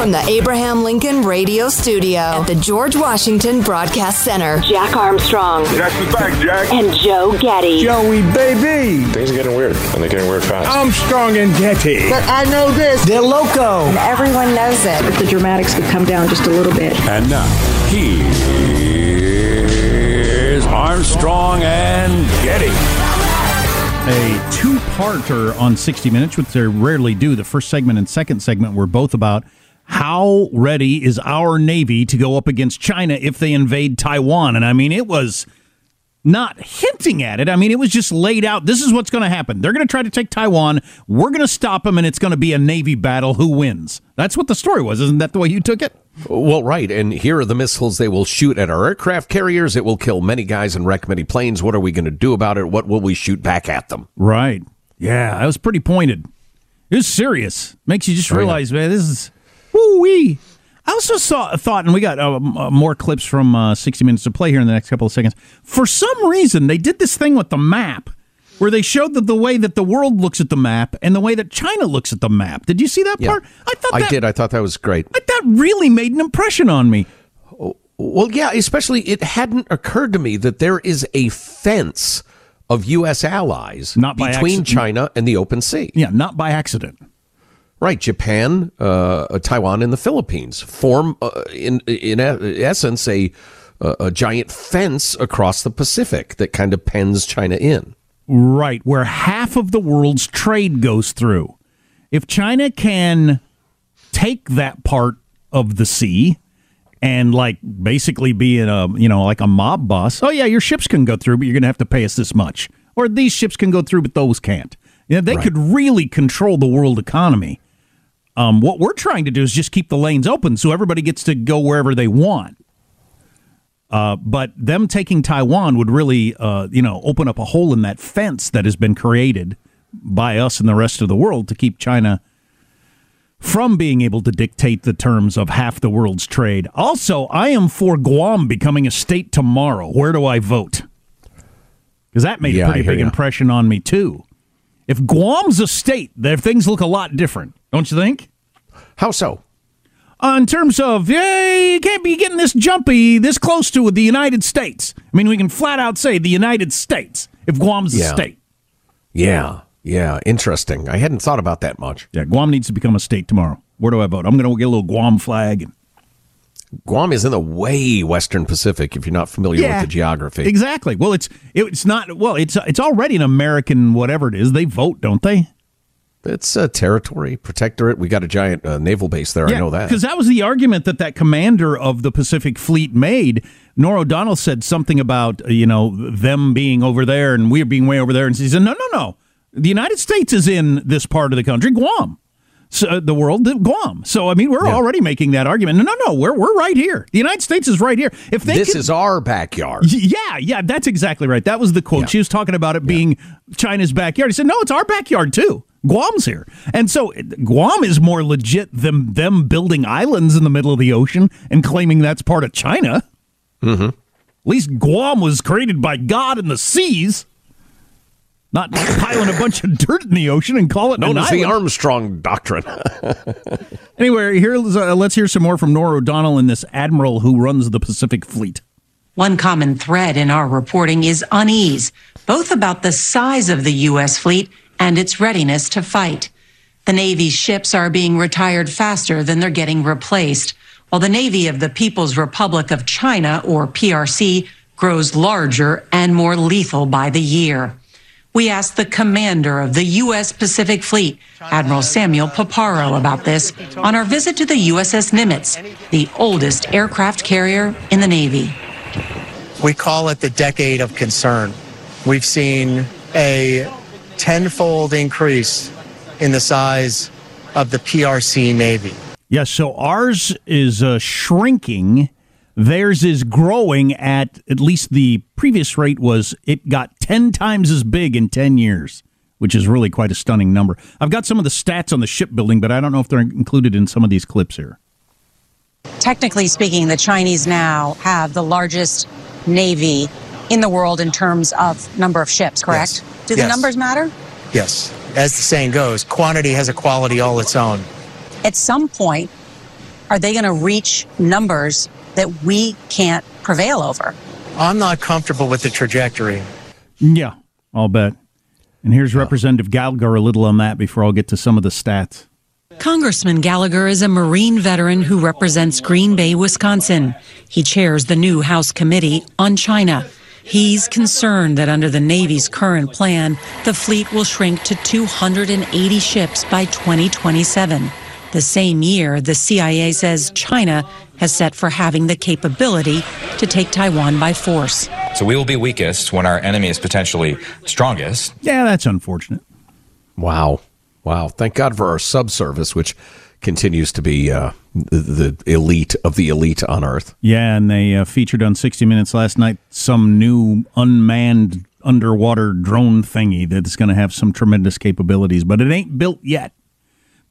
From the Abraham Lincoln Radio Studio at the George Washington Broadcast Center, Jack Armstrong. Jack me back, Jack. And Joe Getty. Joey, baby. Things are getting weird, and they're getting weird fast. Armstrong and Getty. But I know this. They're loco. And everyone knows it. But the dramatics could come down just a little bit. And now, here's Armstrong and Getty a two-parter on 60 Minutes, which they rarely do. The first segment and second segment were both about how ready is our Navy to go up against China if they invade Taiwan. And I mean, it was not hinting at it. I mean, it was just laid out. This is what's going to happen. They're going to try to take Taiwan. We're going to stop them, and it's going to be a Navy battle. Who wins? That's what the story was. Isn't that the way you took it? Well, right. And here are the missiles they will shoot at our aircraft carriers. It will kill many guys and wreck many planes. What are we going to do about it? What will we shoot back at them? Right. Yeah, that was pretty pointed. It was serious. Makes you just realize, man, this is wee. I also saw thought, and we got uh, more clips from uh, 60 Minutes to play here in the next couple of seconds. For some reason, they did this thing with the map where they showed the, the way that the world looks at the map and the way that China looks at the map. Did you see that yeah. part? I thought that, I did. I thought that was great. That really made an impression on me. Well, yeah, especially it hadn't occurred to me that there is a fence of U.S. allies not between China and the open sea. Yeah, not by accident. Right, Japan, uh, Taiwan, and the Philippines form, uh, in in essence, a a giant fence across the Pacific that kind of pens China in. Right, where half of the world's trade goes through. If China can take that part of the sea and like basically be in a you know like a mob boss, oh yeah, your ships can go through, but you're going to have to pay us this much, or these ships can go through, but those can't. You know, they right. could really control the world economy. Um, what we're trying to do is just keep the lanes open so everybody gets to go wherever they want. Uh, but them taking Taiwan would really, uh, you know, open up a hole in that fence that has been created by us and the rest of the world to keep China from being able to dictate the terms of half the world's trade. Also, I am for Guam becoming a state tomorrow. Where do I vote? Because that made yeah, a pretty big you. impression on me too. If Guam's a state, their things look a lot different, don't you think? How so? uh, in terms of, yeah, you can't be getting this jumpy this close to the United States. I mean, we can flat out say the United States if Guam's yeah. a state. Yeah, yeah, interesting. I hadn't thought about that much. Yeah, Guam needs to become a state tomorrow. Where do I vote? I'm going to get a little Guam flag. And... Guam is in the way Western Pacific. If you're not familiar yeah, with the geography, exactly. Well, it's it's not. Well, it's it's already an American whatever it is. They vote, don't they? It's a territory protectorate. We got a giant uh, naval base there. Yeah, I know that because that was the argument that that commander of the Pacific Fleet made. Norah O'Donnell said something about you know them being over there and we're being way over there, and she said, "No, no, no. The United States is in this part of the country, Guam." So, uh, the world, Guam. So I mean, we're yeah. already making that argument. No, no, no. We're we're right here. The United States is right here. If they this could, is our backyard. Yeah, yeah, that's exactly right. That was the quote. Yeah. She was talking about it being China's backyard. He said, "No, it's our backyard too." Guam's here. And so Guam is more legit than them building islands in the middle of the ocean and claiming that's part of China. Mm-hmm. At least Guam was created by God in the seas. Not piling a bunch of dirt in the ocean and call it known as the Armstrong Doctrine. anyway, here uh, let's hear some more from Norah O'Donnell and this admiral who runs the Pacific Fleet. One common thread in our reporting is unease, both about the size of the U.S. fleet and its readiness to fight. The Navy's ships are being retired faster than they're getting replaced, while the Navy of the People's Republic of China, or PRC, grows larger and more lethal by the year. We asked the commander of the U.S. Pacific Fleet, Admiral Samuel Paparo, about this on our visit to the USS Nimitz, the oldest aircraft carrier in the Navy. We call it the decade of concern. We've seen a tenfold increase in the size of the PRC Navy. Yes, so ours is uh, shrinking Theirs is growing at at least the previous rate was it got 10 times as big in 10 years, which is really quite a stunning number. I've got some of the stats on the shipbuilding, but I don't know if they're included in some of these clips here. Technically speaking, the Chinese now have the largest navy in the world in terms of number of ships, correct? Yes. Do the yes. numbers matter? Yes. As the saying goes, quantity has a quality all its own. At some point, are they going to reach numbers that we can't prevail over. I'm not comfortable with the trajectory. Yeah, I'll bet. And here's Representative Gallagher a little on that before I'll get to some of the stats. Congressman Gallagher is a Marine veteran who represents Green Bay, Wisconsin. He chairs the new House Committee on China. He's concerned that under the Navy's current plan, the fleet will shrink to 280 ships by 2027. The same year, the CIA says China has set for having the capability to take Taiwan by force. So we will be weakest when our enemy is potentially strongest. Yeah, that's unfortunate. Wow. Wow. Thank God for our subservice, which continues to be uh, the, the, elite of the elite on Earth. Yeah, and they uh, featured on 60 Minutes last night some new unmanned underwater drone thingy that's going to have some tremendous capabilities, but it ain't built yet.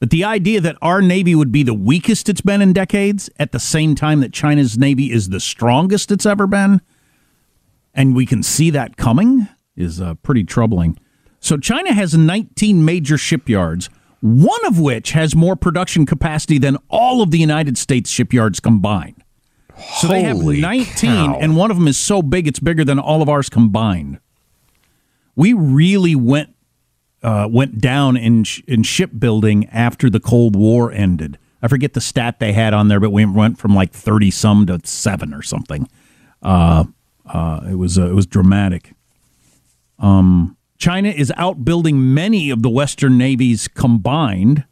But the idea that our Navy would be the weakest it's been in decades at the same time that China's Navy is the strongest it's ever been, and we can see that coming, is uh, pretty troubling. So China has 19 major shipyards, one of which has more production capacity than all of the United States shipyards combined. So Holy they have 19, cow. and one of them is so big it's bigger than all of ours combined. We really went uh, went down in in shipbuilding after the Cold War ended. I forget the stat they had on there, but we went from like thirty some to seven or something. Uh, uh, it was uh, it was dramatic. Um, China is outbuilding many of the Western navies combined.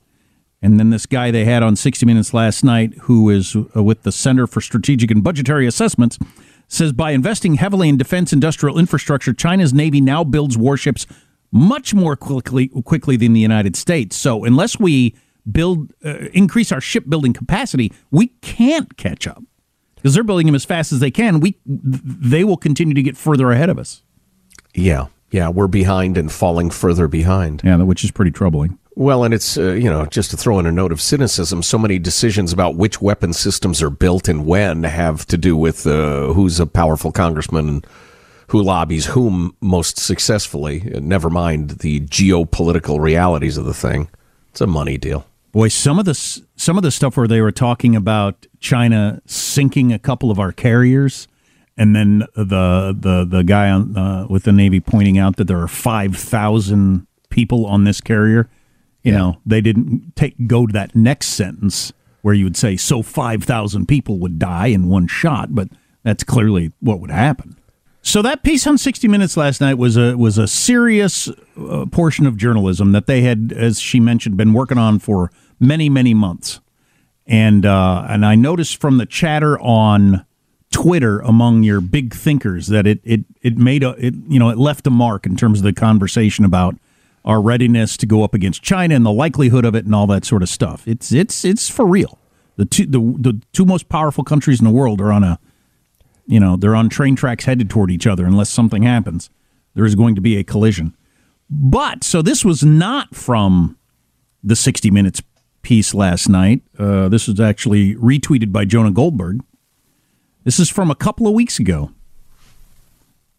And then this guy they had on 60 Minutes last night, who is uh, with the Center for Strategic and Budgetary Assessments, says by investing heavily in defense industrial infrastructure, China's Navy now builds warships much more quickly quickly than the United States. So unless we build uh, increase our shipbuilding capacity, we can't catch up because they're building them as fast as they can. We they will continue to get further ahead of us. Yeah, yeah, we're behind and falling further behind. Yeah, which is pretty troubling. Well, and it's, uh, you know, just to throw in a note of cynicism, so many decisions about which weapon systems are built and when have to do with uh, who's a powerful congressman and who lobbies whom most successfully. Never mind the geopolitical realities of the thing. It's a money deal. Boy, some of the some of the stuff where they were talking about China sinking a couple of our carriers, and then the the the guy on, uh, with the Navy pointing out that there are five thousand people on this carrier. You yeah. know, they didn't take go to that next sentence where you would say so five thousand people would die in one shot, but that's clearly what would happen. So that piece on 60 Minutes last night was a was a serious uh, portion of journalism that they had, as she mentioned, been working on for many many months, and uh, and I noticed from the chatter on Twitter among your big thinkers that it it it made a it you know it left a mark in terms of the conversation about our readiness to go up against China and the likelihood of it and all that sort of stuff. It's it's it's for real. The two the the two most powerful countries in the world are on a you know, they're on train tracks headed toward each other unless something happens. There is going to be a collision. But so this was not from the 60 Minutes piece last night. Uh, this was actually retweeted by Jonah Goldberg. This is from a couple of weeks ago.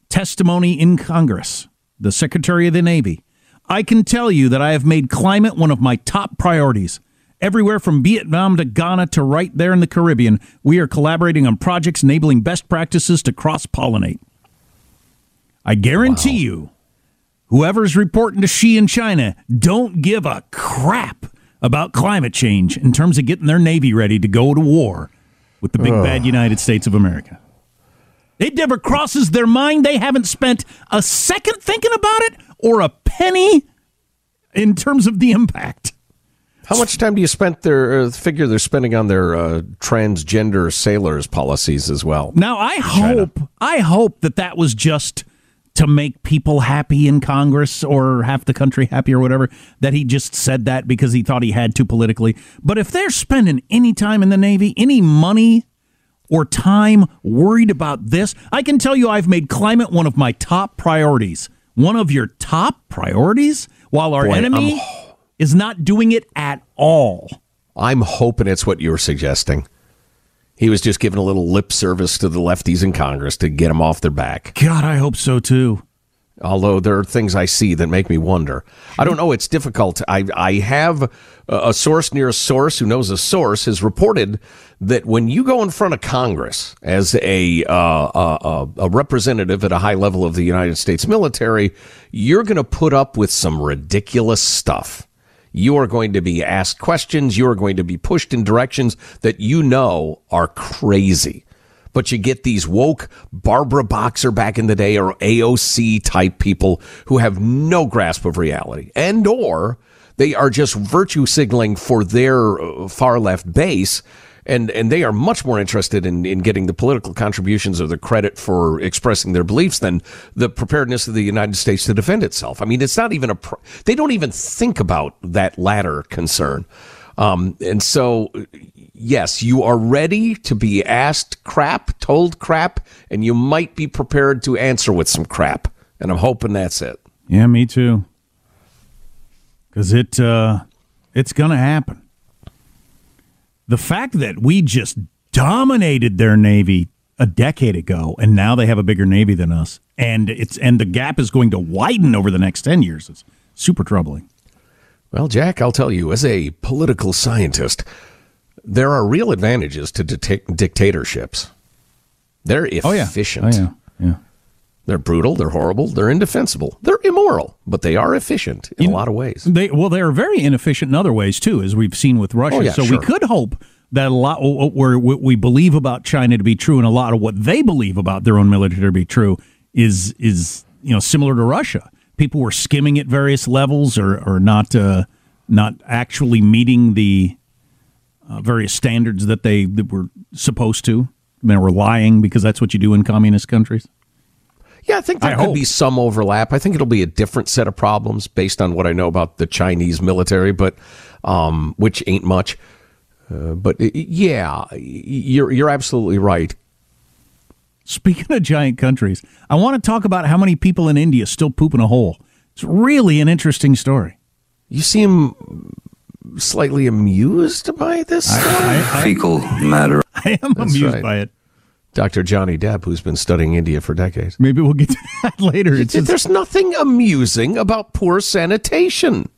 Testimony in Congress. The Secretary of the Navy. I can tell you that I have made climate one of my top priorities. Everywhere from Vietnam to Ghana to right there in the Caribbean, we are collaborating on projects enabling best practices to cross pollinate. I guarantee wow. you, whoever's reporting to Xi in China don't give a crap about climate change in terms of getting their Navy ready to go to war with the big Ugh. bad United States of America. It never crosses their mind. They haven't spent a second thinking about it or a penny in terms of the impact. How much time do you spend their uh, figure they're spending on their uh, transgender sailors policies as well? Now I hope China. I hope that that was just to make people happy in Congress or half the country happy or whatever that he just said that because he thought he had to politically. But if they're spending any time in the Navy, any money or time worried about this, I can tell you I've made climate one of my top priorities. One of your top priorities while our Boy, enemy I'm, is not doing it at all. I'm hoping it's what you're suggesting. He was just giving a little lip service to the lefties in Congress to get them off their back. God, I hope so too. Although there are things I see that make me wonder. I don't know. It's difficult. I I have a source near a source who knows a source has reported that when you go in front of Congress as a uh, a, a representative at a high level of the United States military, you're going to put up with some ridiculous stuff. You are going to be asked questions. You are going to be pushed in directions that you know are crazy but you get these woke Barbara Boxer back in the day or AOC type people who have no grasp of reality and or they are just virtue signaling for their uh, far left base and and they are much more interested in, in getting the political contributions or the credit for expressing their beliefs than the preparedness of the United States to defend itself. I mean, it's not even a they don't even think about that latter concern. Um, and so yes, you are ready to be asked crap, told crap, and you might be prepared to answer with some crap. And I'm hoping that's it. Yeah, me too. Because it uh, it's going to happen. The fact that we just dominated their navy a decade ago, and now they have a bigger navy than us, and it's and the gap is going to widen over the next ten years. It's super troubling. Well, Jack, I'll tell you, as a political scientist, there are real advantages to dictatorships. They're efficient. Oh, yeah. Oh, yeah. yeah. They're brutal. They're horrible. They're indefensible. They're immoral, but they are efficient in a lot of ways. They well, they are very inefficient in other ways too, as we've seen with Russia. Oh, yeah, so sure. we could hope that a lot where what we believe about China to be true, and a lot of what they believe about their own military to be true, is is you know similar to Russia. People were skimming at various levels, or or not uh, not actually meeting the uh, various standards that they that were supposed to. They were lying because that's what you do in communist countries. Yeah, I think there I could hope. be some overlap. I think it'll be a different set of problems based on what I know about the Chinese military, but um, which ain't much. Uh, but yeah, you're you're absolutely right. Speaking of giant countries, I want to talk about how many people in India still poop in a hole. It's really an interesting story. You seem slightly amused by this I, I, fecal matter. I am That's amused right. by it. Dr. Johnny Depp, who's been studying India for decades. Maybe we'll get to that later. It's just... There's nothing amusing about poor sanitation.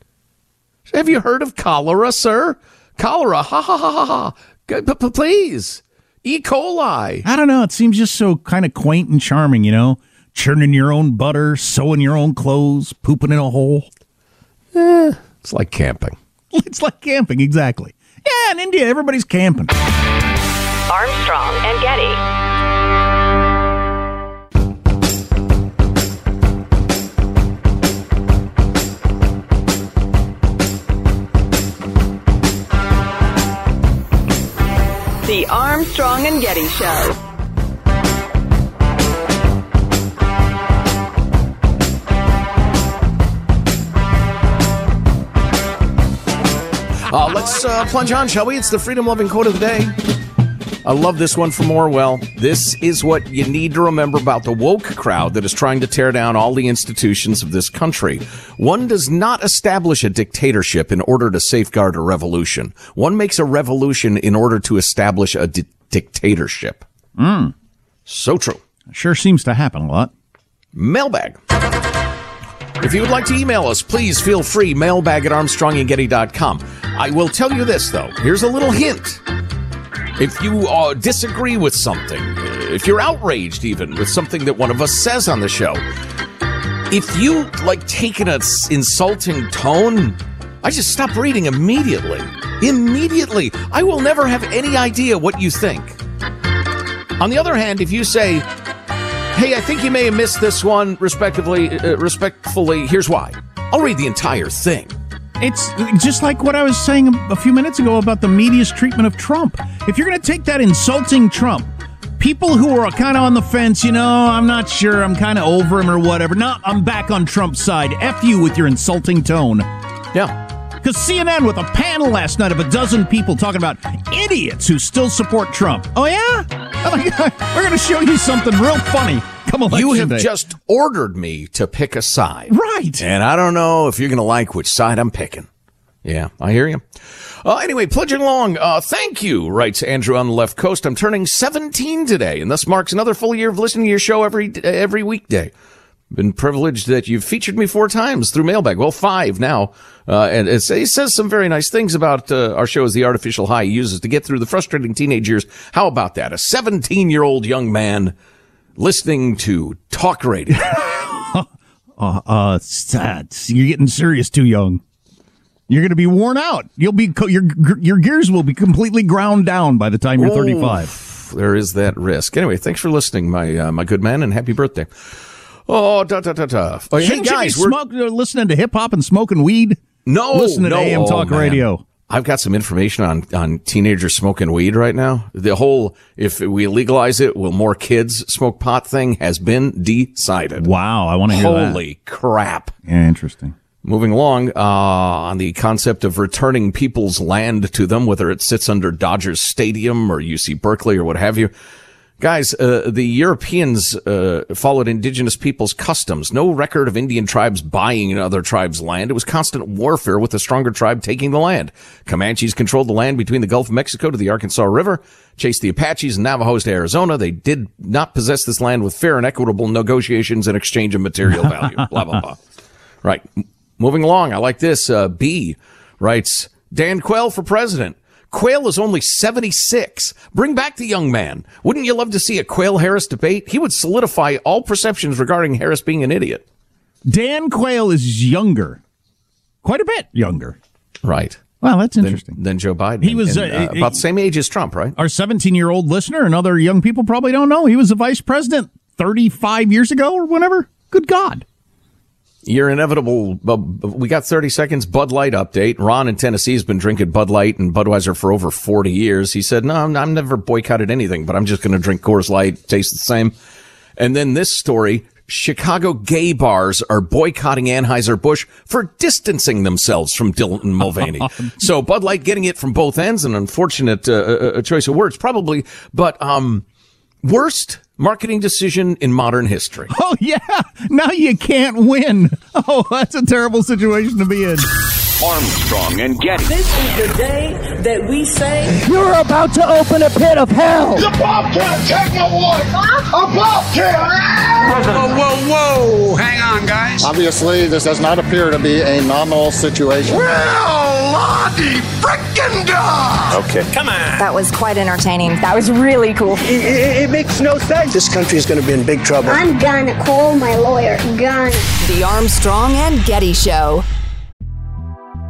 Have you heard of cholera, sir? Cholera, ha ha ha ha ha. Please. E. coli. I don't know. It seems just so kind of quaint and charming, you know? Churning your own butter, sewing your own clothes, pooping in a hole. Eh, it's like camping. It's like camping, exactly. Yeah, in India, everybody's camping. Armstrong and Getty. The Armstrong and Getty Show. Uh, let's uh, plunge on, shall we? It's the freedom loving quote of the day. I love this one from Orwell. This is what you need to remember about the woke crowd that is trying to tear down all the institutions of this country. One does not establish a dictatorship in order to safeguard a revolution. One makes a revolution in order to establish a di- dictatorship. Mm. So true. Sure seems to happen a lot. Mailbag. If you would like to email us, please feel free. Mailbag at armstrongandgetty.com. I will tell you this, though. Here's a little hint. If you uh, disagree with something, if you're outraged even with something that one of us says on the show, if you like take an insulting tone, I just stop reading immediately. Immediately. I will never have any idea what you think. On the other hand, if you say, "Hey, I think you may have missed this one," respectively, uh, respectfully, here's why. I'll read the entire thing. It's just like what I was saying a few minutes ago about the media's treatment of Trump. If you're going to take that insulting Trump, people who are kind of on the fence, you know, I'm not sure, I'm kind of over him or whatever. No, I'm back on Trump's side. F you with your insulting tone. Yeah. Because CNN with a panel last night of a dozen people talking about idiots who still support Trump. Oh, yeah? Oh, my God. We're going to show you something real funny. Come on, you have day. just ordered me to pick a side. Right. And I don't know if you're going to like which side I'm picking. Yeah, I hear you. Uh, anyway, pledging along. Uh, thank you, writes Andrew on the left coast. I'm turning 17 today, and thus marks another full year of listening to your show every every weekday. Been privileged that you've featured me four times through mailbag. Well, five now. Uh, and it says some very nice things about uh, our show as the artificial high he uses to get through the frustrating teenage years. How about that? A 17 year old young man listening to talk radio. uh, uh. You're getting serious too young. You're going to be worn out. You'll be your your gears will be completely ground down by the time you're 35. There is that risk. Anyway, thanks for listening, my uh, my good man, and happy birthday. Oh, da da da da. Oh, hey guys, we're smoke, uh, listening to hip hop and smoking weed. No, listening no, to AM oh, talk man. radio. I've got some information on on teenagers smoking weed right now. The whole if we legalize it, will more kids smoke pot thing has been decided. Wow, I want to hear Holy that. Holy crap! Yeah, interesting. Moving along uh, on the concept of returning people's land to them, whether it sits under Dodgers Stadium or UC Berkeley or what have you. Guys, uh, the Europeans uh, followed indigenous peoples' customs. No record of Indian tribes buying other tribes' land. It was constant warfare with the stronger tribe taking the land. Comanches controlled the land between the Gulf of Mexico to the Arkansas River, chased the Apaches and Navajos to Arizona. They did not possess this land with fair and equitable negotiations in exchange of material value. blah, blah, blah. Right. Moving along, I like this. Uh, B writes, Dan Quayle for president. Quayle is only 76. Bring back the young man. Wouldn't you love to see a Quayle Harris debate? He would solidify all perceptions regarding Harris being an idiot. Dan Quayle is younger, quite a bit younger. Right. Well, that's interesting. Than, than Joe Biden. He was and, uh, uh, about the same age as Trump, right? Our 17 year old listener and other young people probably don't know. He was a vice president 35 years ago or whatever. Good God. Your inevitable, uh, we got 30 seconds Bud Light update. Ron in Tennessee has been drinking Bud Light and Budweiser for over 40 years. He said, no, I'm, I'm never boycotted anything, but I'm just going to drink Coors Light. Tastes the same. And then this story, Chicago gay bars are boycotting Anheuser-Busch for distancing themselves from Dylan Mulvaney. so Bud Light getting it from both ends, an unfortunate uh, a choice of words, probably, but, um, worst marketing decision in modern history. Oh yeah, now you can't win. Oh, that's a terrible situation to be in. Armstrong and Getty. This is the day that we say you're about to open a pit of hell. The Bobcat, take my wife. A Bobcat. Whoa, whoa, whoa! Hang on, guys. Obviously, this does not appear to be a nominal situation. Well, Lottie frickin' dog. Okay, come on. That was quite entertaining. That was really cool. It, it, it makes no sense. This country is going to be in big trouble. I'm gonna call my lawyer. Gonna. The Armstrong and Getty Show.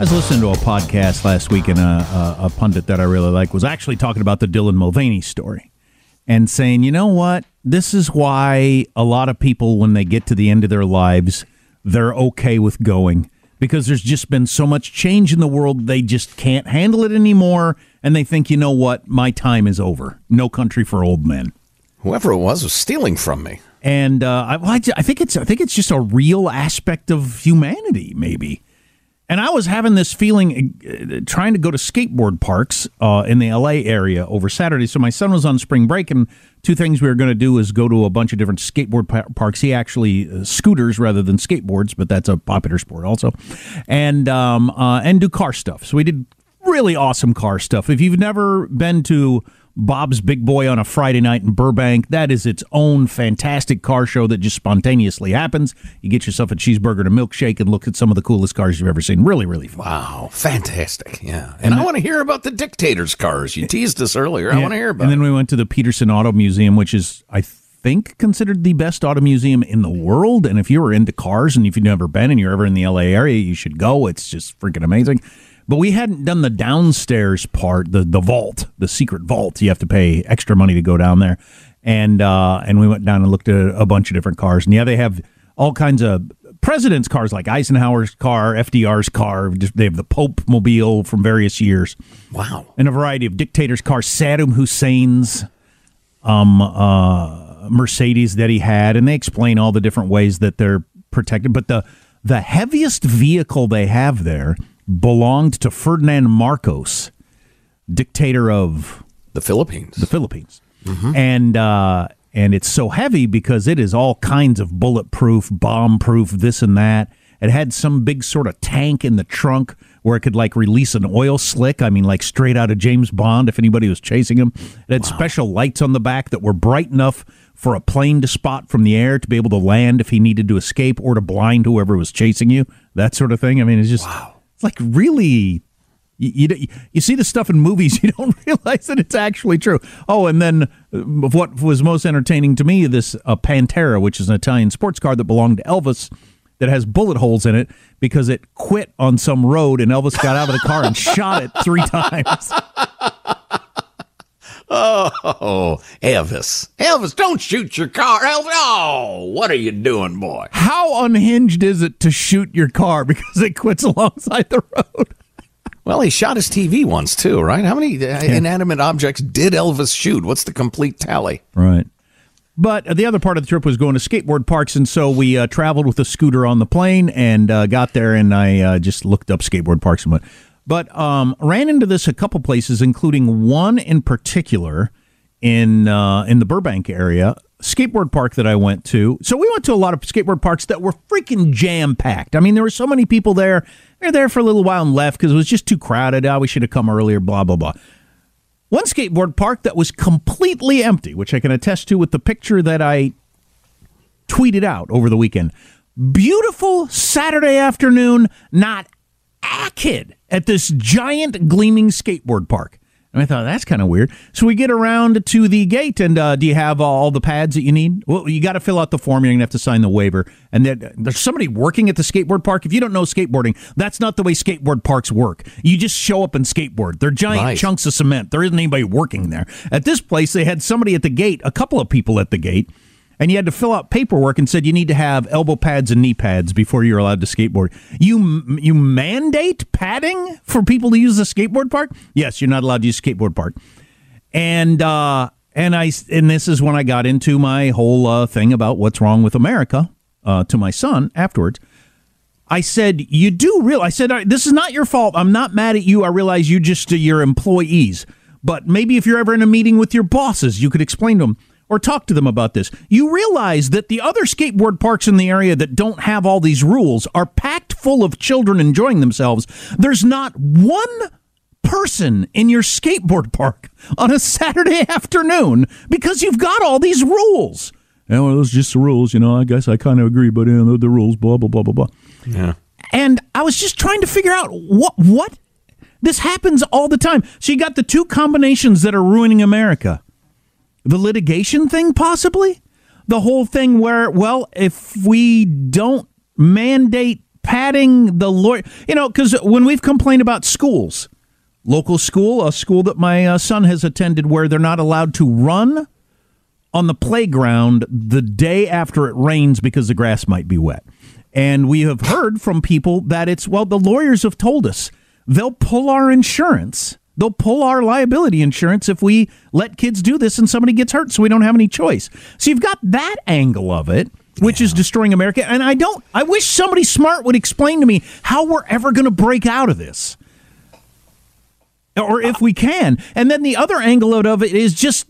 I was listening to a podcast last week, and a, a, a pundit that I really like was actually talking about the Dylan Mulvaney story and saying, you know what? This is why a lot of people, when they get to the end of their lives, they're okay with going because there's just been so much change in the world, they just can't handle it anymore. And they think, you know what? My time is over. No country for old men. Whoever it was was stealing from me. And uh, I, well, I, I think it's I think it's just a real aspect of humanity, maybe. And I was having this feeling uh, trying to go to skateboard parks uh, in the LA area over Saturday. So my son was on spring break, and two things we were going to do is go to a bunch of different skateboard pa- parks. He actually uh, scooters rather than skateboards, but that's a popular sport also, and um, uh, and do car stuff. So we did really awesome car stuff. If you've never been to Bob's Big Boy on a Friday night in Burbank. That is its own fantastic car show that just spontaneously happens. You get yourself a cheeseburger and a milkshake and look at some of the coolest cars you've ever seen. Really, really fun. Wow, fantastic. Yeah. And, and I want to hear about the dictator's cars. You teased us earlier. I want to hear about And then we went to the Petersen Auto Museum, which is, I think, considered the best auto museum in the world. And if you were into cars and if you've never been and you're ever in the LA area, you should go. It's just freaking amazing. But we hadn't done the downstairs part, the the vault, the secret vault. You have to pay extra money to go down there, and uh, and we went down and looked at a bunch of different cars. And yeah, they have all kinds of presidents' cars, like Eisenhower's car, FDR's car. They have the Pope mobile from various years. Wow, and a variety of dictators' cars. Saddam Hussein's um, uh, Mercedes that he had, and they explain all the different ways that they're protected. But the the heaviest vehicle they have there belonged to Ferdinand Marcos, dictator of the Philippines. The Philippines, mm-hmm. and uh, and it's so heavy because it is all kinds of bulletproof, bomb-proof, this and that. It had some big sort of tank in the trunk where it could like release an oil slick. I mean, like straight out of James Bond. If anybody was chasing him, it had wow. special lights on the back that were bright enough for a plane to spot from the air to be able to land if he needed to escape or to blind whoever was chasing you. That sort of thing. I mean, it's just. Wow it's like really you, you, you see the stuff in movies, you don't realize that it's actually true. Oh, and then uh, what was most entertaining to me this uh, Pantera, which is an Italian sports car that belonged to Elvis, that has bullet holes in it because it quit on some road, and Elvis got out of the car and shot it three times. Oh, Elvis. Elvis, don't shoot your car. Elvis, oh, what are you doing, boy? How unhinged is it to shoot your car because it quits alongside the road? Well, he shot his TV once, too, right? How many uh, inanimate objects did Elvis shoot? What's the complete tally? Right. But the other part of the trip was going to skateboard parks, and so we uh, traveled with a scooter on the plane and uh, got there, and I uh, just looked up skateboard parks and went. But um, ran into this a couple places, including one in particular in uh, in the Burbank area, skateboard park that I went to. So we went to a lot of skateboard parks that were freaking jam packed. I mean, there were so many people there. They're there for a little while and left because it was just too crowded. Oh, we should have come earlier. Blah blah blah. One skateboard park that was completely empty, which I can attest to with the picture that I tweeted out over the weekend. Beautiful Saturday afternoon, not a kid at this giant gleaming skateboard park. And I thought that's kind of weird. So we get around to the gate, and uh, do you have all the pads that you need? Well, you got to fill out the form. You're gonna have to sign the waiver. And then there's somebody working at the skateboard park. If you don't know skateboarding, that's not the way skateboard parks work. You just show up and skateboard. They're giant Right. chunks of cement. There isn't anybody working there. At this place, they had somebody at the gate, a couple of people at the gate. And you had to fill out paperwork and said you need to have elbow pads and knee pads before you're allowed to skateboard. You you mandate padding for people to use the skateboard park? Yes, you're not allowed to use skateboard park. And uh, and I and this is when I got into my whole uh, thing about what's wrong with America uh, to my son afterwards. I said, "You do real." I said, "This is not your fault. I'm not mad at you. I realize you just uh, your employees, but maybe if you're ever in a meeting with your bosses, you could explain to them or talk to them about this. You realize that the other skateboard parks in the area that don't have all these rules are packed full of children enjoying themselves. There's not one person in your skateboard park on a Saturday afternoon because you've got all these rules." And well, those are just the rules, you know. I guess I kind of agree, but you know, the rules, blah blah blah blah blah. Yeah. And I was just trying to figure out what what this happens all the time. So you got the two combinations that are ruining America. The litigation thing possibly? The whole thing where well, if we don't mandate padding the lawyer, you know, cuz when we've complained about schools, local school, a school that my uh, son has attended where they're not allowed to run on the playground the day after it rains because the grass might be wet. And we have heard from people that it's, well, the lawyers have told us they'll pull our insurance. They'll pull our liability insurance if we let kids do this and somebody gets hurt, so we don't have any choice. So you've got that angle of it, which is destroying America. And I don't, I wish somebody smart would explain to me how we're ever going to break out of this or if we can. And then the other angle out of it is just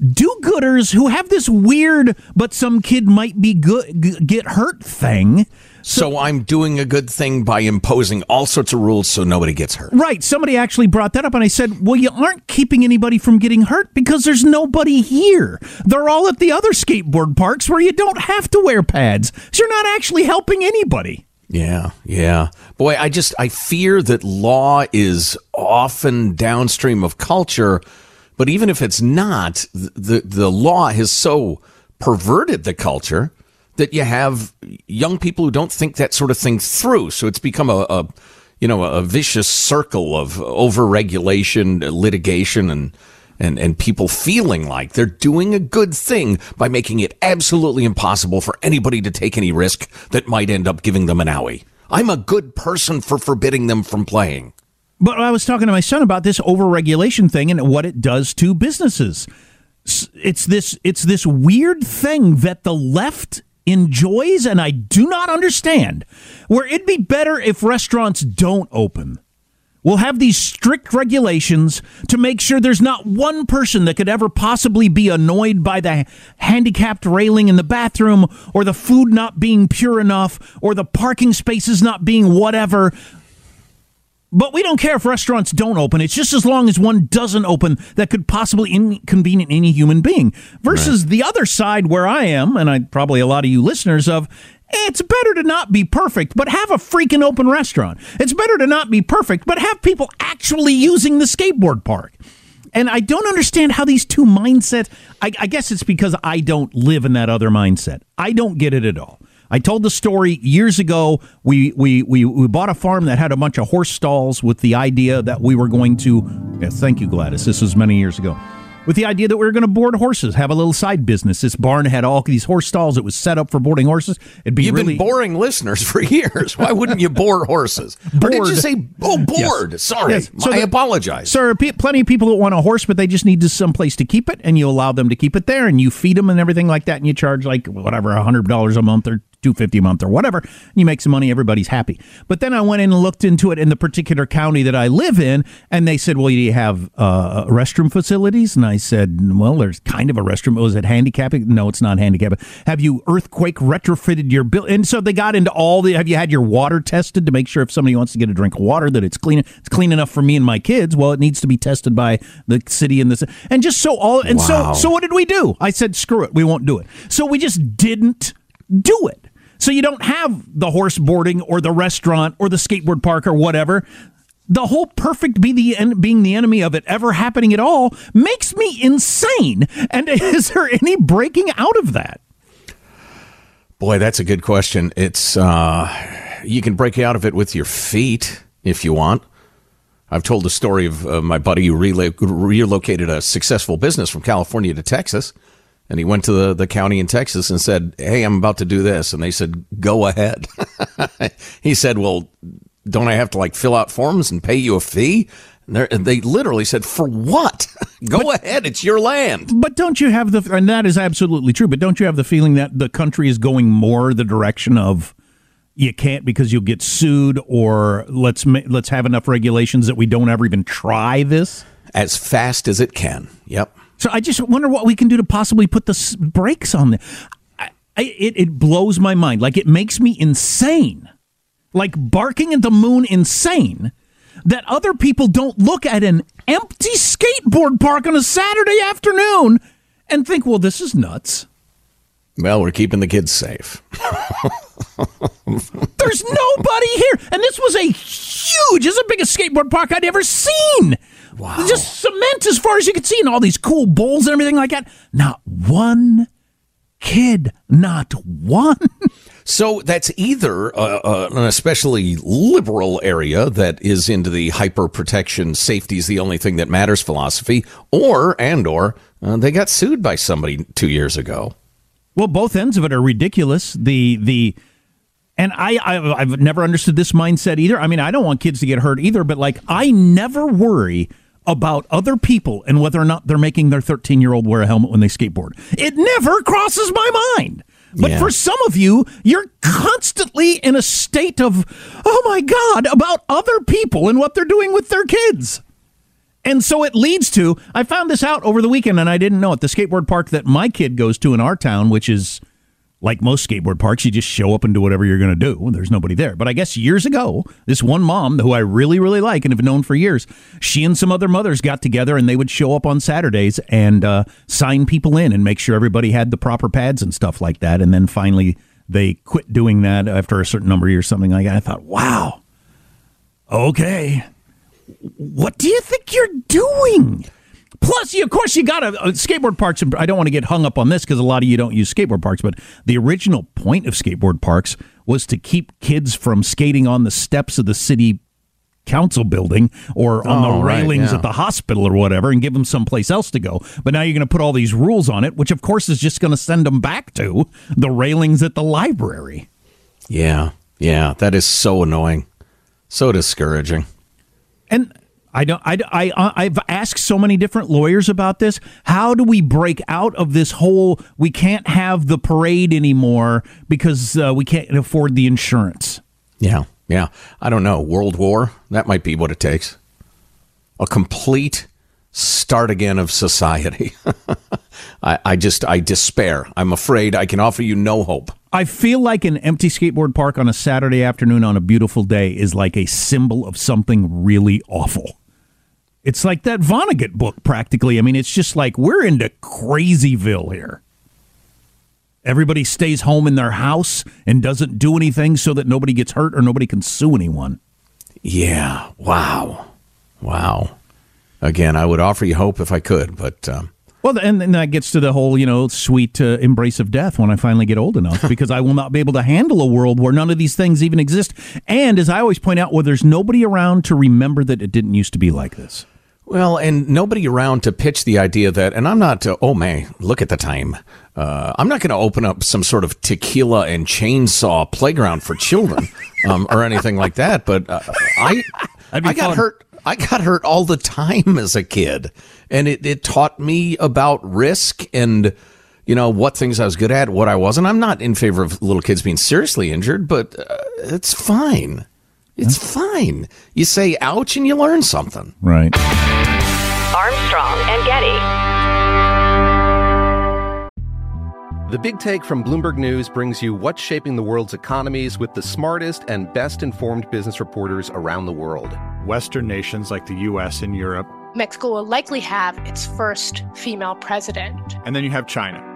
do-gooders who have this weird but some kid might be good get hurt thing. So, I'm doing a good thing by imposing all sorts of rules so nobody gets hurt. Right, somebody actually brought that up and I said, "Well, you aren't keeping anybody from getting hurt because there's nobody here. They're all at the other skateboard parks where you don't have to wear pads. So you're not actually helping anybody." Yeah, yeah. Boy, I just I fear that law is often downstream of culture, but even if it's not, the the law has so perverted the culture that you have young people who don't think that sort of thing through. So it's become a, a you know a vicious circle of overregulation, litigation, and and and people feeling like they're doing a good thing by making it absolutely impossible for anybody to take any risk that might end up giving them an owie. I'm a good person for forbidding them from playing. But I was talking to my son about this overregulation thing and what it does to businesses. It's this it's this weird thing that the left enjoys and I do not understand. Where it'd be better if restaurants don't open. We'll have these strict regulations to make sure there's not one person that could ever possibly be annoyed by the handicapped railing in the bathroom or the food not being pure enough or the parking spaces not being whatever. But we don't care if restaurants don't open. It's just as long as one doesn't open that could possibly inconvenience any human being. Versus the other side where I am, and I probably a lot of you listeners of, it's better to not be perfect, but have a freaking open restaurant. It's better to not be perfect, but have people actually using the skateboard park. And I don't understand how these two mindsets. I, I guess it's because I don't live in that other mindset. I don't get it at all. I told the story years ago. We, we, we, we bought a farm that had a bunch of horse stalls with the idea that we were going to. Yes, thank you, Gladys. This was many years ago. with the idea that we were going to board horses, have a little side business. This barn had all these horse stalls. It was set up for boarding horses. It'd be You've really been boring listeners for years. Why wouldn't you board horses? Or did you say, oh, bored? Yes. Sorry. Yes. So I the- apologize. Are pe- plenty of people that want a horse, but they just need some place to keep it, and you allow them to keep it there, and you feed them and everything like that, and you charge like whatever a hundred dollars a month or two fifty a month or whatever, and you make some money. Everybody's happy. But then I went in and looked into it in the particular county that I live in, and they said, "Well, do you have uh, restroom facilities?" And I said, "Well, there's kind of a restroom. Was it handicapping? No, it's not handicapping. Have you earthquake retrofitted your bill?" And so they got into all the. Have you had your water tested to make sure if somebody wants to get a drink of water that it's clean? It's clean enough for me and my kids. Well, it needs to be tested by the city and this, and just so all. And Wow. so, so what did we do? I said, "Screw it, we won't do it." So we just didn't do it. So you don't have the horse boarding or the restaurant or the skateboard park or whatever. The whole perfect be the en- being the enemy of it ever happening at all makes me insane. And is there any breaking out of that? Boy, that's a good question. It's uh, you can break out of it with your feet if you want. I've told the story of uh, my buddy who relo- relocated a successful business from California to Texas, and he went to the, the county in Texas and said, "Hey, I'm about to do this," and they said, "Go ahead." he said, "Well, don't I have to like fill out forms and pay you a fee?" And they literally said, "For what? Go ahead, it's your land." But don't you have the and that is absolutely true, but don't you have the feeling that the country is going more the direction of you can't because you'll get sued or let's let's have enough regulations that we don't ever even try this? As fast as it can. Yep. So I just wonder what we can do to possibly put the s- brakes on it. I, it. It blows my mind. Like it makes me insane. Like barking at the moon insane that other people don't look at an empty skateboard park on a Saturday afternoon and think, well, this is nuts. Well, we're keeping the kids safe. There's nobody here. And this was a huge, this is the biggest skateboard park I'd ever seen. Wow. Just cement as far as you could see and all these cool bowls and everything like that. Not one kid. Not one. So that's either uh, uh, an especially liberal area that is into the hyper protection, safety is the only thing that matters philosophy, or and or uh, they got sued by somebody two years ago. Well, both ends of it are ridiculous. The the and I, I I've never understood this mindset either. I mean, I don't want kids to get hurt either, but like I never worry about other people and whether or not they're making their 13 year old wear a helmet when they skateboard. It never crosses my mind. But Yeah. for some of you, you're constantly in a state of, oh my God, about other people and what they're doing with their kids. And so it leads to I found this out over the weekend and I didn't know it. The skateboard park that my kid goes to in our town, which is like most skateboard parks, you just show up and do whatever you're going to do. There's nobody there. But I guess years ago, this one mom who I really, really like and have known for years, she and some other mothers got together and they would show up on Saturdays and uh, sign people in and make sure everybody had the proper pads and stuff like that. And then finally, they quit doing that after a certain number of years, something like that. I thought, wow, okay, what do you think you're doing? Plus, you, of course, you got to uh, skateboard parks. and I don't want to get hung up on this because a lot of you don't use skateboard parks, but the original point of skateboard parks was to keep kids from skating on the steps of the city council building or on Oh, the right, railings yeah. at the hospital or whatever and give them someplace else to go. But now you're going to put all these rules on it, which of course is just going to send them back to the railings at the library. Yeah, yeah, that is so annoying, so discouraging. And I don't. I, I I've asked so many different lawyers about this. How do we break out of this whole? We can't have the parade anymore because uh, we can't afford the insurance. Yeah, yeah. I don't know. World War? That might be what it takes. A complete start again of society. I, I just, I despair. I'm afraid I can offer you no hope. I feel like an empty skateboard park on a Saturday afternoon on a beautiful day is like a symbol of something really awful. It's like that Vonnegut book, practically. I mean, it's just like we're into crazyville here. Everybody stays home in their house and doesn't do anything so that nobody gets hurt or nobody can sue anyone. Yeah. Wow. Wow. Again, I would offer you hope if I could, but um, Well, and then that gets to the whole, you know, sweet uh, embrace of death when I finally get old enough, because I will not be able to handle a world where none of these things even exist. And as I always point out, where there's nobody around to remember that it didn't used to be like this. Well, and nobody around to pitch the idea that, and I'm not, uh, oh man, look at the time. Uh, I'm not going to open up some sort of tequila and chainsaw playground for children um, or anything like that. But uh, I, I got fun. hurt. I got hurt all the time as a kid, and it, it taught me about risk and you know what things I was good at, what I wasn't. I'm not in favor of little kids being seriously injured, but uh, it's fine. It's fine. You say ouch and you learn something. Right. Armstrong and Getty. The Big Take from Bloomberg News brings you what's shaping the world's economies with the smartest and best informed business reporters around the world. Western nations like the US and Europe. Mexico will likely have its first female president. And then you have China.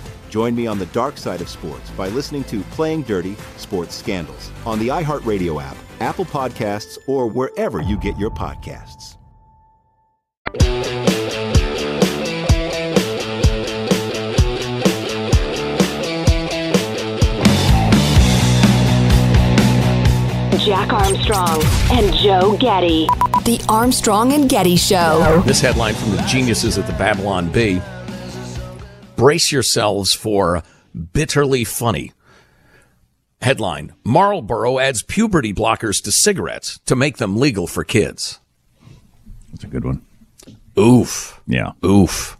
Join me on the dark side of sports by listening to Playing Dirty Sports Scandals on the iHeartRadio app, Apple Podcasts, or wherever you get your podcasts. Jack Armstrong and Joe Getty. The Armstrong and Getty Show. This headline from the geniuses at the Babylon Bee. Brace yourselves for bitterly funny. Headline Marlboro adds puberty blockers to cigarettes to make them legal for kids. That's a good one. Oof. Yeah. Oof.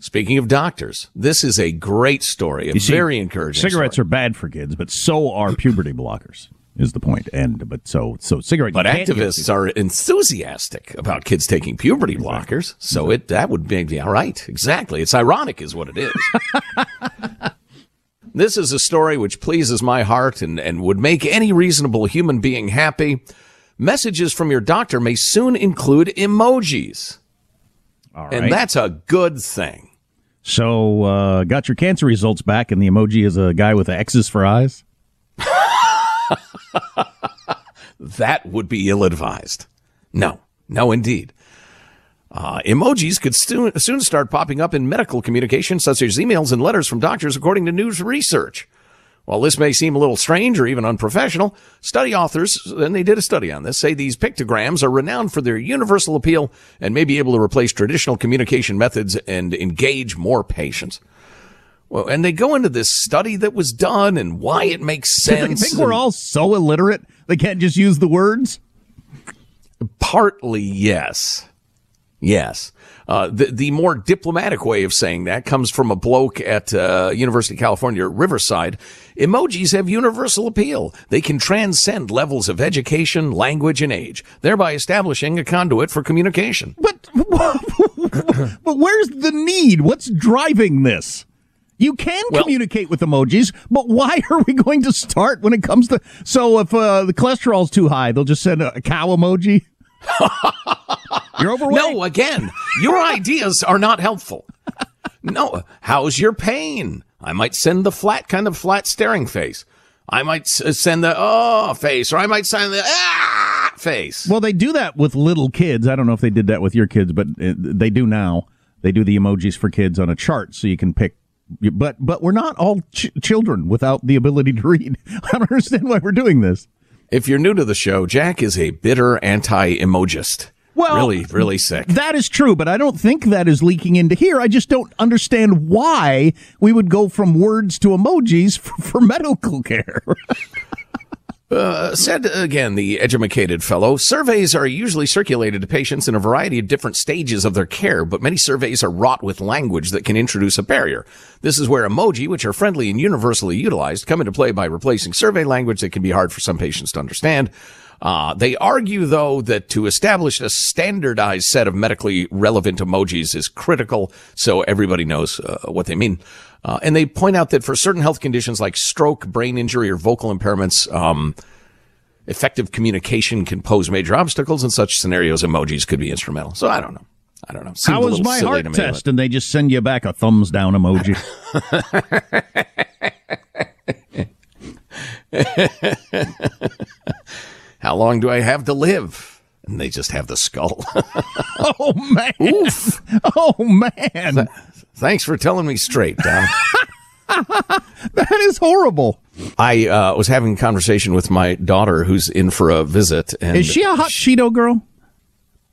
Speaking of doctors, this is a great story, a see, very encouraging. Cigarettes are bad for kids, but so are puberty blockers. Is the point? And but so so cigarette. But you can't give activists are enthusiastic about kids taking puberty blockers, so it that would make me all right. Exactly, it's ironic, is what it is. this is a story which pleases my heart and and would make any reasonable human being happy. Messages from your doctor may soon include emojis, All right. and that's a good thing. So, uh, got your cancer results back, and the emoji is a guy with X's for eyes. that would be ill advised. No, no, indeed. Uh, emojis could soon, soon start popping up in medical communication, such as emails and letters from doctors, according to news research. While this may seem a little strange or even unprofessional, study authors, and they did a study on this, say these pictograms are renowned for their universal appeal and may be able to replace traditional communication methods and engage more patients. Well, and they go into this study that was done and why it makes Do sense. think we're all so illiterate they can't just use the words? Partly, yes. Yes. Uh, the, the more diplomatic way of saying that comes from a bloke at uh, University of California, Riverside. Emojis have universal appeal. They can transcend levels of education, language, and age, thereby establishing a conduit for communication. But, but where's the need? What's driving this? You can well, communicate with emojis, but why are we going to start when it comes to? So if uh, the cholesterol's too high, they'll just send a, a cow emoji. You're overweight. No, again, your ideas are not helpful. No, how's your pain? I might send the flat kind of flat staring face. I might send the oh face, or I might send the ah face. Well, they do that with little kids. I don't know if they did that with your kids, but uh, they do now. They do the emojis for kids on a chart, so you can pick. But but we're not all ch- children without the ability to read. I don't understand why we're doing this. If you're new to the show, Jack is a bitter anti-emojist. Well, really, really sick. That is true, but I don't think that is leaking into here. I just don't understand why we would go from words to emojis for, for medical care. Uh, said again the educated fellow, surveys are usually circulated to patients in a variety of different stages of their care, but many surveys are wrought with language that can introduce a barrier. This is where emoji, which are friendly and universally utilized, come into play by replacing survey language that can be hard for some patients to understand. Uh, they argue, though, that to establish a standardized set of medically relevant emojis is critical so everybody knows uh, what they mean. Uh, and they point out that for certain health conditions like stroke, brain injury, or vocal impairments, um, effective communication can pose major obstacles. In such scenarios, emojis could be instrumental. So I don't know. I don't know. Seems How was my heart me, test? But... And they just send you back a thumbs down emoji. How long do I have to live? And they just have the skull. oh man! Oof! Oh man! Th- thanks for telling me straight, Don. that is horrible. I uh, was having a conversation with my daughter, who's in for a visit. And is she a hot she, Cheeto girl?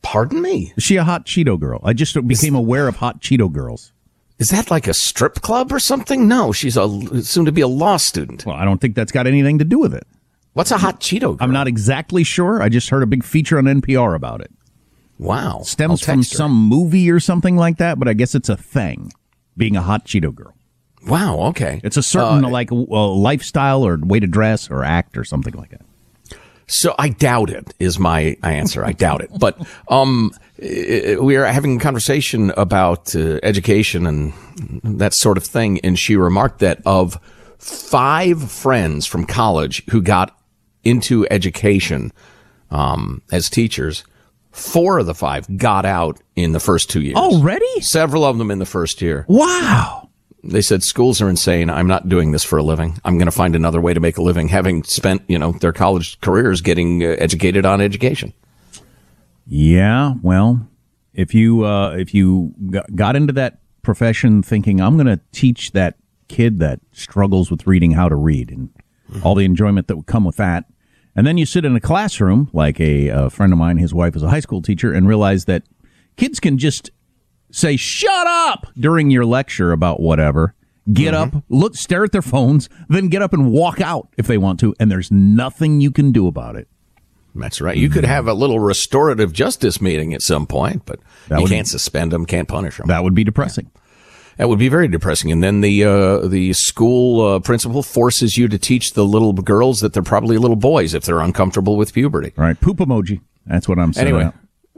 Pardon me. Is she a hot Cheeto girl? I just became is, aware of hot Cheeto girls. Is that like a strip club or something? No, she's a soon to be a law student. Well, I don't think that's got anything to do with it. What's a hot Cheeto? Girl? I'm not exactly sure. I just heard a big feature on NPR about it. Wow. Stems from her. some movie or something like that, but I guess it's a thing, being a hot Cheeto girl. Wow. Okay. It's a certain uh, like uh, lifestyle or way to dress or act or something like that. So I doubt it is my answer. I doubt it. But um, we are having a conversation about uh, education and that sort of thing, and she remarked that of five friends from college who got into education um, as teachers, four of the five got out in the first two years. Already? Several of them in the first year. Wow. They said schools are insane. I'm not doing this for a living. I'm going to find another way to make a living, having spent, you know, their college careers getting uh, educated on education. Yeah, well, if you uh, if you got into that profession thinking I'm going to teach that kid that struggles with reading how to read and all the enjoyment that would come with that, and then you sit in a classroom like a, a friend of mine, his wife is a high school teacher, and realize that kids can just say "shut up" during your lecture about whatever. Get mm-hmm. up, look, stare at their phones, then get up and walk out if they want to, and there's nothing you can do about it. That's right. You could have a little restorative justice meeting at some point, but that you would, can't suspend them, can't punish them. That would be depressing. Yeah. That would be very depressing. And then the uh, the school uh, principal forces you to teach the little girls that they're probably little boys if they're uncomfortable with puberty. Right. Poop emoji. That's what I'm saying. Anyway,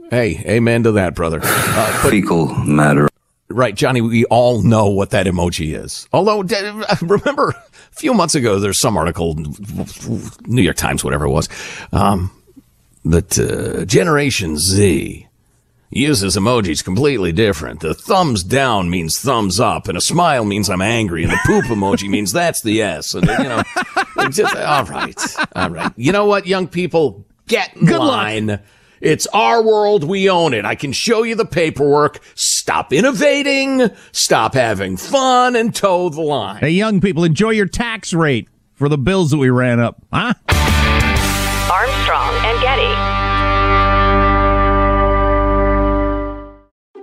Hey, amen to that, brother. Uh, Fecal matter. Right, Johnny, we all know what that emoji is. Although, remember, a few months ago, there's some article, New York Times, whatever it was, um, that uh, Generation Z uses emojis completely different. The thumbs down means thumbs up, and a smile means I'm angry, and the poop emoji means that's the S. And, you know, just, all right, all right. You know what, young people? Get in Good line. Luck. It's our world. We own it. I can show you the paperwork. Stop innovating. Stop having fun and toe the line. Hey, young people, enjoy your tax rate for the bills that we ran up, huh? Armstrong and Getty.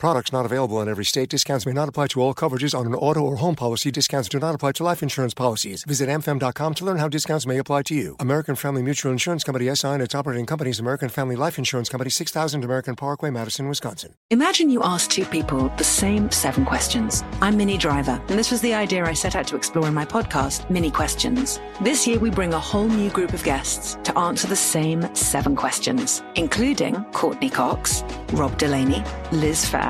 Products not available in every state. Discounts may not apply to all coverages on an auto or home policy. Discounts do not apply to life insurance policies. Visit amfam.com to learn how discounts may apply to you. American Family Mutual Insurance Company SI and its operating companies American Family Life Insurance Company 6000 American Parkway, Madison, Wisconsin. Imagine you ask two people the same seven questions. I'm Minnie Driver, and this was the idea I set out to explore in my podcast, Minnie Questions. This year we bring a whole new group of guests to answer the same seven questions, including Courteney Cox, Rob Delaney, Liz Phair,